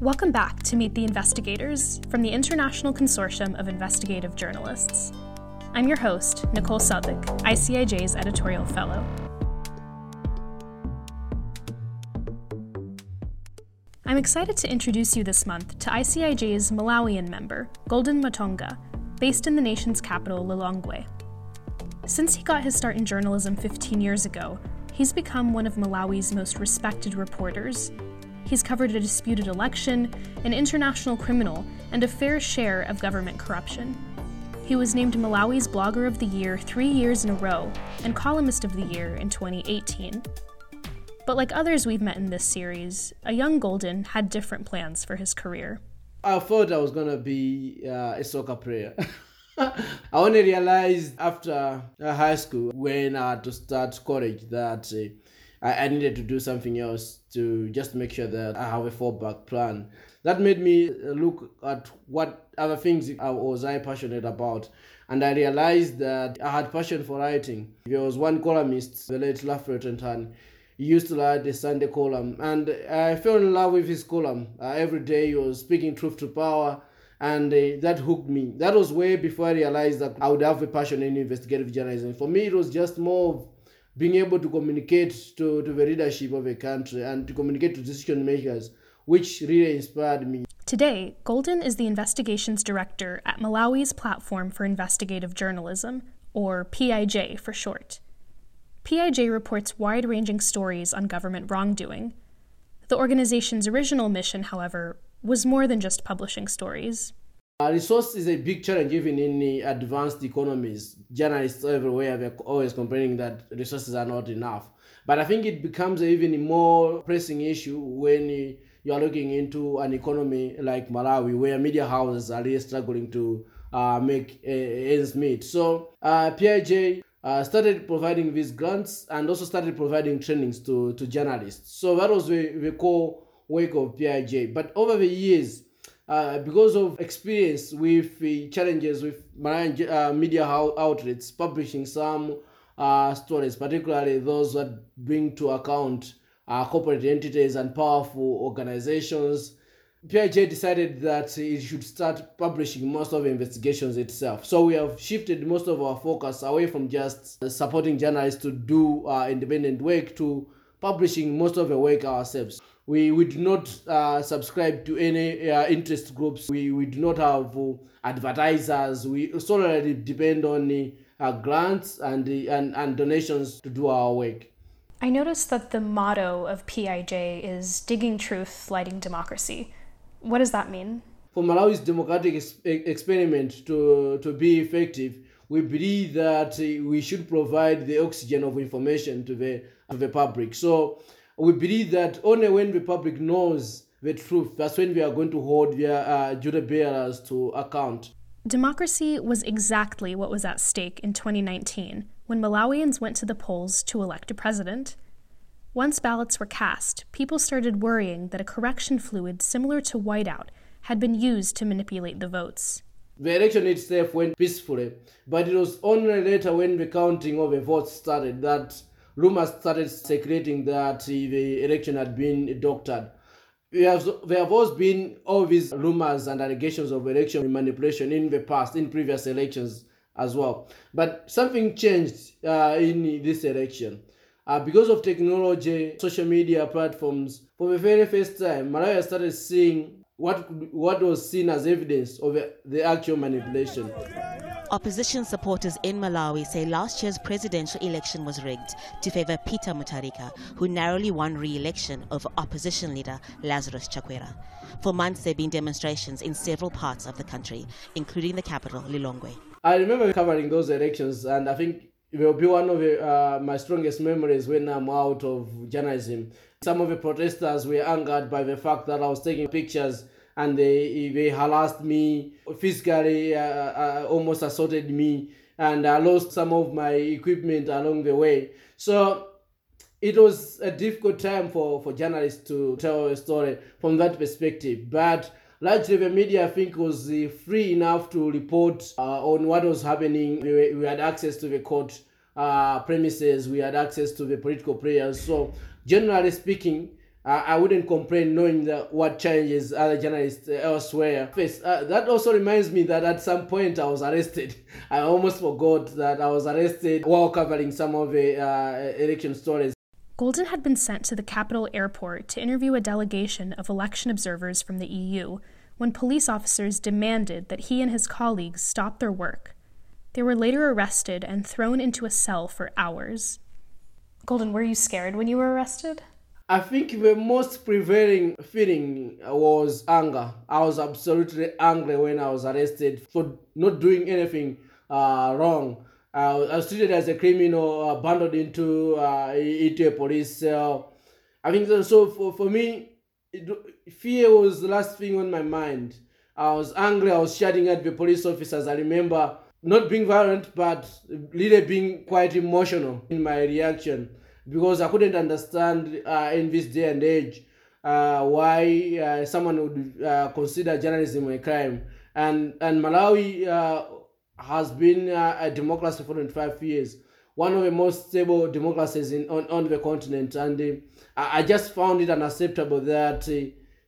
Welcome back to Meet the Investigators from the International Consortium of Investigative Journalists. I'm your host, Nicole Southwick, ICIJ's editorial fellow. I'm excited to introduce you this month to ICIJ's Malawian member, Golden Matonga, based in the nation's capital, Lilongwe. Since he got his start in journalism 15 years ago, he's become one of Malawi's most respected reporters. He's covered a disputed election, an international criminal, and a fair share of government corruption. He was named Malawi's Blogger of the Year three years in a row and Columnist of the Year in 2018. But like others we've met in this series, a young Golden had different plans for his career. I thought I was gonna be uh, a soccer player. I only realized after uh, high school when I had to start college that uh, I, I needed to do something else to just make sure that I have a fallback plan. That made me look at what other things I was I passionate about. And I realized that I had passion for writing. There was one columnist, the late Lafayette Ntani, he used to write the Sunday column, and I fell in love with his column. Uh, every day he was speaking truth to power, and uh, that hooked me. That was way before I realized that I would have a passion in investigative journalism. For me, it was just more being able to communicate to, to the leadership of a country and to communicate to decision makers, which really inspired me. Today, Golden is the investigations director at Malawi's Platform for Investigative Journalism, or PIJ for short. PIJ reports wide ranging stories on government wrongdoing. The organization's original mission, however, was more than just publishing stories. Uh, resource is a big challenge even in advanced economies. Journalists everywhere are always complaining that resources are not enough. But I think it becomes an even more pressing issue when you are looking into an economy like Malawi, where media houses are really struggling to uh, make uh, ends meet. So uh, PIJ uh, started providing these grants and also started providing trainings to, to journalists. So that was the, the core work of PIJ. But over the years, uh, because of experience with the challenges with uh, media outlets publishing some uh, stories, particularly those that bring to account uh, corporate entities and powerful organizations, PIJ decided that it should start publishing most of the investigations itself. So we have shifted most of our focus away from just supporting journalists to do uh, independent work to publishing most of the work ourselves. We, we do not uh, subscribe to any uh, interest groups. We, we do not have uh, advertisers. We solely depend on uh, grants and, the, and, and donations to do our work. I noticed that the motto of PIJ is digging truth, lighting democracy. What does that mean? For Malawi's democratic ex- experiment to, to be effective, we believe that we should provide the oxygen of information to the, to the public. So we believe that only when the public knows the truth, that's when we are going to hold their uh, duty bearers to account. Democracy was exactly what was at stake in 2019 when Malawians went to the polls to elect a president. Once ballots were cast, people started worrying that a correction fluid similar to whiteout had been used to manipulate the votes. The election itself went peacefully, but it was only later when the counting of the votes started that rumors started circulating that the election had been doctored. There have, there have always been all these rumors and allegations of election manipulation in the past, in previous elections as well. But something changed uh, in this election uh, because of technology, social media platforms, for the very first time, Malawi started seeing what what was seen as evidence of the actual manipulation. Opposition supporters in Malawi say last year's presidential election was rigged to favor Peter Mutharika, who narrowly won re-election over opposition leader Lazarus Chakwera. For months, there have been demonstrations in several parts of the country, including the capital, Lilongwe. I remember covering those elections, and I think it will be one of uh, my strongest memories when I'm out of journalism. Some of the protesters were angered by the fact that I was taking pictures and they, they harassed me physically, uh, uh, almost assaulted me, and I lost some of my equipment along the way. So it was a difficult time for, for journalists to tell a story from that perspective. But largely the media I think was uh, free enough to report uh, on what was happening. We, we, had access to the court uh, premises, we had access to the political players. So generally speaking, I wouldn't complain knowing that what challenges other journalists elsewhere face. Uh, that also reminds me that at some point I was arrested. I almost forgot that I was arrested while covering some of the uh, election stories. Golden had been sent to the capital airport to interview a delegation of election observers from the EU when police officers demanded that he and his colleagues stop their work. They were later arrested and thrown into a cell for hours. Golden, were you scared when you were arrested? I think the most prevailing feeling was anger. I was absolutely angry when I was arrested for not doing anything uh, wrong. I was treated as a criminal, uh, abandoned into uh, into a police cell. I think so. so for, for me, it, fear was the last thing on my mind. I was angry. I was shouting at the police officers. I remember not being violent, but really being quite emotional in my reaction because I couldn't understand uh, in this day and age uh, why uh, someone would uh, consider journalism a crime. And and Malawi uh, has been uh, a democracy for 25 years, one of the most stable democracies in on, on the continent. And I just found it unacceptable that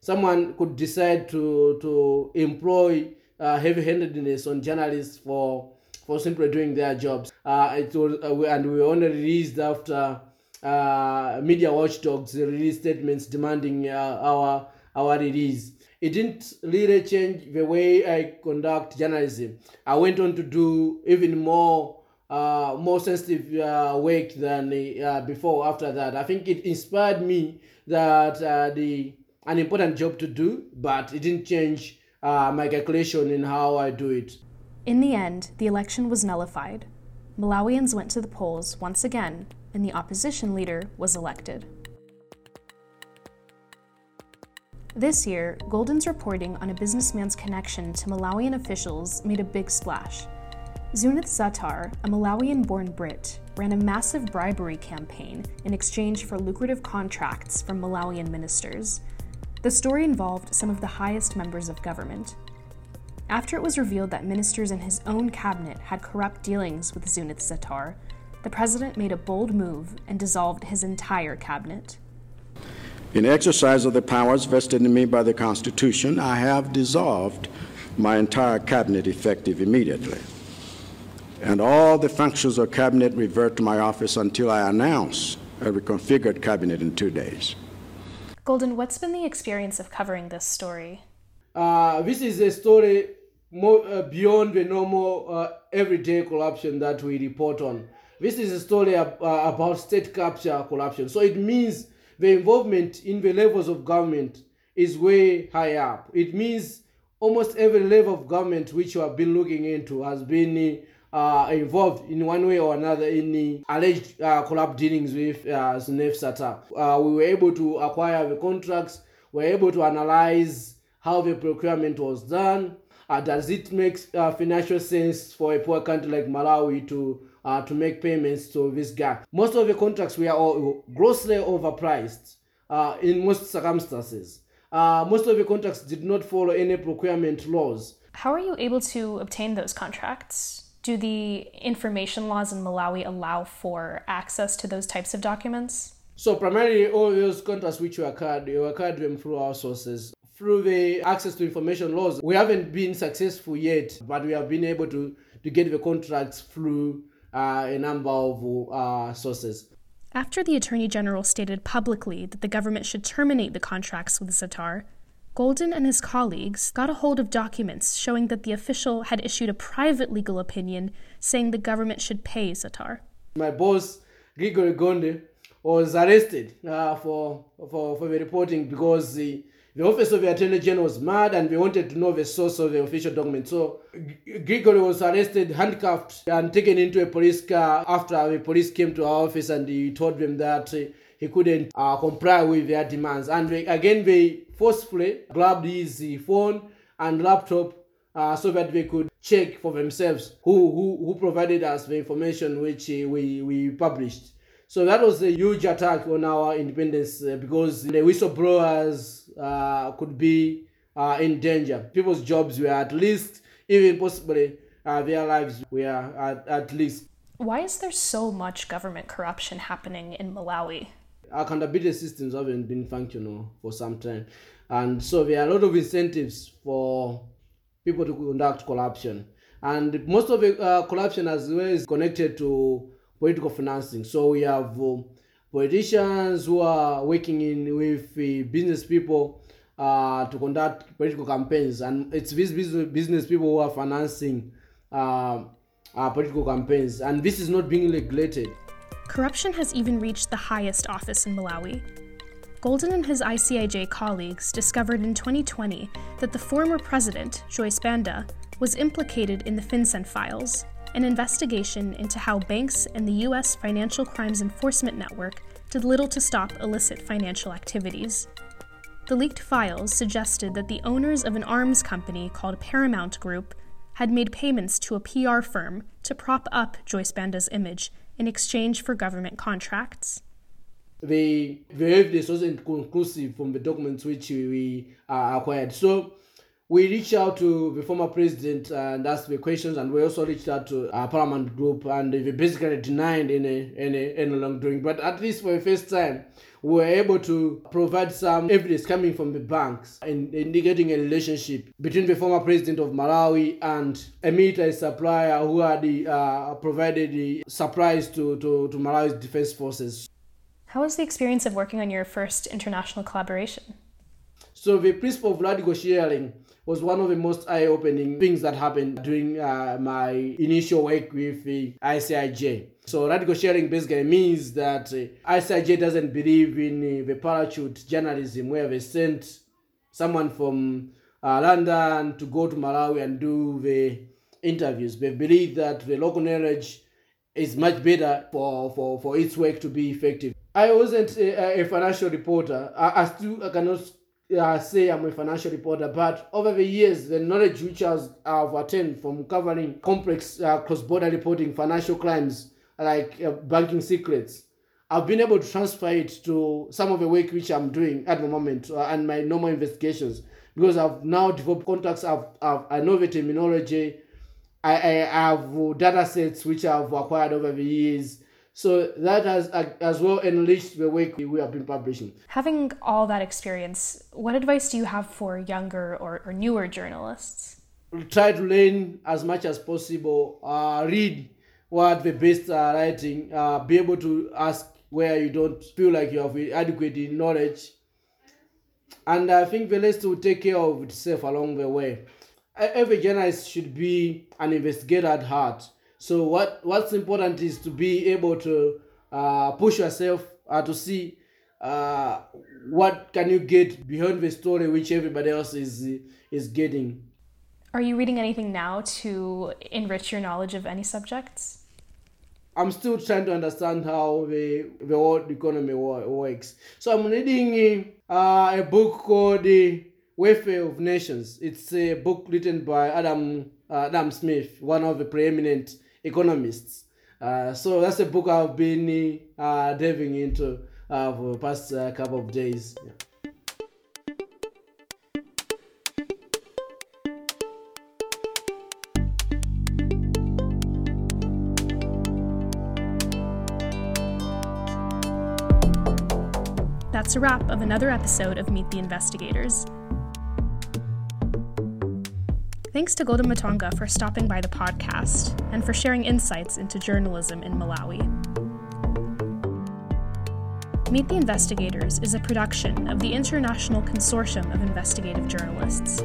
someone could decide to to employ heavy-handedness on journalists for for simply doing their jobs. it was, and we were only released after uh, media watchdogs released statements demanding uh, our our release. It didn't really change the way I conduct journalism. I went on to do even more uh, more sensitive uh, work than uh, before. After that, I think it inspired me that uh, the an important job to do, but it didn't change uh, my calculation in how I do it. In the end, the election was nullified. Malawians went to the polls once again and the opposition leader was elected. This year, Golden's reporting on a businessman's connection to Malawian officials made a big splash. Zuneth Sattar, a Malawian born Brit, ran a massive bribery campaign in exchange for lucrative contracts from Malawian ministers. The story involved some of the highest members of government. After it was revealed that ministers in his own cabinet had corrupt dealings with Zuneth Sattar, the president made a bold move and dissolved his entire cabinet. In exercise of the powers vested in me by the Constitution, I have dissolved my entire cabinet effective immediately. And all the functions of cabinet revert to my office until I announce a reconfigured cabinet in two days. Golden, what's been the experience of covering this story? Uh, this is a story more uh, beyond the normal uh, everyday corruption that we report on. This is a story uh, about state capture corruption. So it means the involvement in the levels of government is way high up. It means almost every level of government which you have been looking into has been uh, involved in one way or another in the alleged uh, corrupt dealings with uh, Sattar. Uh, we were able to acquire the contracts, we were able to analyze how the procurement was done. Uh, does it make uh, financial sense for a poor country like Malawi to uh, to make payments to this guy. Most of the contracts were all grossly overpriced uh, in most circumstances. Most of the contracts did not follow any procurement laws. How are you able to obtain those contracts? Do the information laws in Malawi allow for access to those types of documents? So primarily all those contracts which were acquired, we acquired them through our sources. Through the access to information laws, we haven't been successful yet, but we have been able to, to get the contracts through uh, a number of uh, sources. After the Attorney General stated publicly that the government should terminate the contracts with Sattar, Golden and his colleagues got a hold of documents showing that the official had issued a private legal opinion saying the government should pay Sattar. My boss, Gregory Gondwe, was arrested uh, for, for, for the reporting because the, the office of the attorney general was mad and they wanted to know the source of the official document. So Gregory was arrested, handcuffed, and taken into a police car after the police came to our office and he told them that he couldn't uh, comply with their demands. And they, again, they forcefully grabbed his phone and laptop uh, so that they could check for themselves who, who, who provided us the information which we, we published. So that was a huge attack on our independence uh, because the whistleblowers uh, could be uh, in danger. People's jobs were at least, even possibly, uh, their lives were at, at least. Why is there so much government corruption happening in Malawi? Accountability systems haven't been functional for some time. And so there are a lot of incentives for people to conduct corruption. And most of the uh, corruption as well is connected to political financing. So we have uh, politicians who are working in with uh, business people uh, to conduct political campaigns, and it's these business, business people who are financing uh, uh, political campaigns, and this is not being regulated. Corruption has even reached the highest office in Malawi. Golden and his ICIJ colleagues discovered in 2020 that the former president, Joyce Banda, was implicated in the FinCEN files, an investigation into how banks and the U.S. Financial Crimes Enforcement Network did little to stop illicit financial activities. The leaked files suggested that the owners of an arms company called Paramount Group had made payments to a PR firm to prop up Joyce Banda's image in exchange for government contracts. The, evidence wasn't conclusive from the documents which we uh, acquired. So we reached out to the former president and asked the questions, and we also reached out to our Paramount Group, and they basically denied any any any wrongdoing. But at least for the first time, we were able to provide some evidence coming from the banks in indicating a relationship between the former president of Malawi and a military supplier who had uh, provided the supplies to, to, to Malawi's defense forces. How was the experience of working on your first international collaboration? So the principle of radical sharing was one of the most eye-opening things that happened during uh, my initial work with the ICIJ. So radical sharing basically means that uh, ICIJ doesn't believe in uh, the parachute journalism where they send someone from uh, London to go to Malawi and do the interviews. They believe that the local knowledge is much better for, for, for its work to be effective. I wasn't a, a financial reporter. I, I still I cannot uh, say I'm a financial reporter, but over the years, the knowledge which I've attained from covering complex uh, cross-border reporting, financial crimes like uh, banking secrets, I've been able to transfer it to some of the work which I'm doing at the moment uh, and my normal investigations because I've now developed contacts. I've, I've I know the terminology. I, I have data sets which I've acquired over the years so that has as well enriched the way we have been publishing. Having all that experience, what advice do you have for younger or, or newer journalists? Try to learn as much as possible. Uh, read what the best are writing. Uh, be able to ask where you don't feel like you have adequate knowledge. And I think the list will take care of itself along the way. Every journalist should be an investigator at heart so what what's important is to be able to uh, push yourself uh, to see uh, what can you get beyond the story which everybody else is is getting. Are you reading anything now to enrich your knowledge of any subjects? I'm still trying to understand how the the world economy works. So I'm reading uh, a book called The Wealth of Nations. It's a book written by Adam uh, Adam Smith, one of the preeminent economists. Uh, so that's a book I've been uh, diving into uh, for the past uh, couple of days. Yeah. That's a wrap of another episode of Meet the Investigators. Thanks to Golden Matonga for stopping by the podcast and for sharing insights into journalism in Malawi. Meet the Investigators is a production of the International Consortium of Investigative Journalists.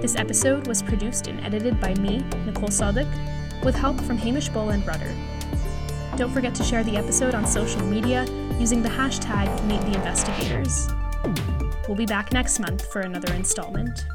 This episode was produced and edited by me, Nicole Sadek, with help from Hamish Boland-Rudder. Don't forget to share the episode on social media using the hashtag MeetTheInvestigators. We'll be back next month for another installment.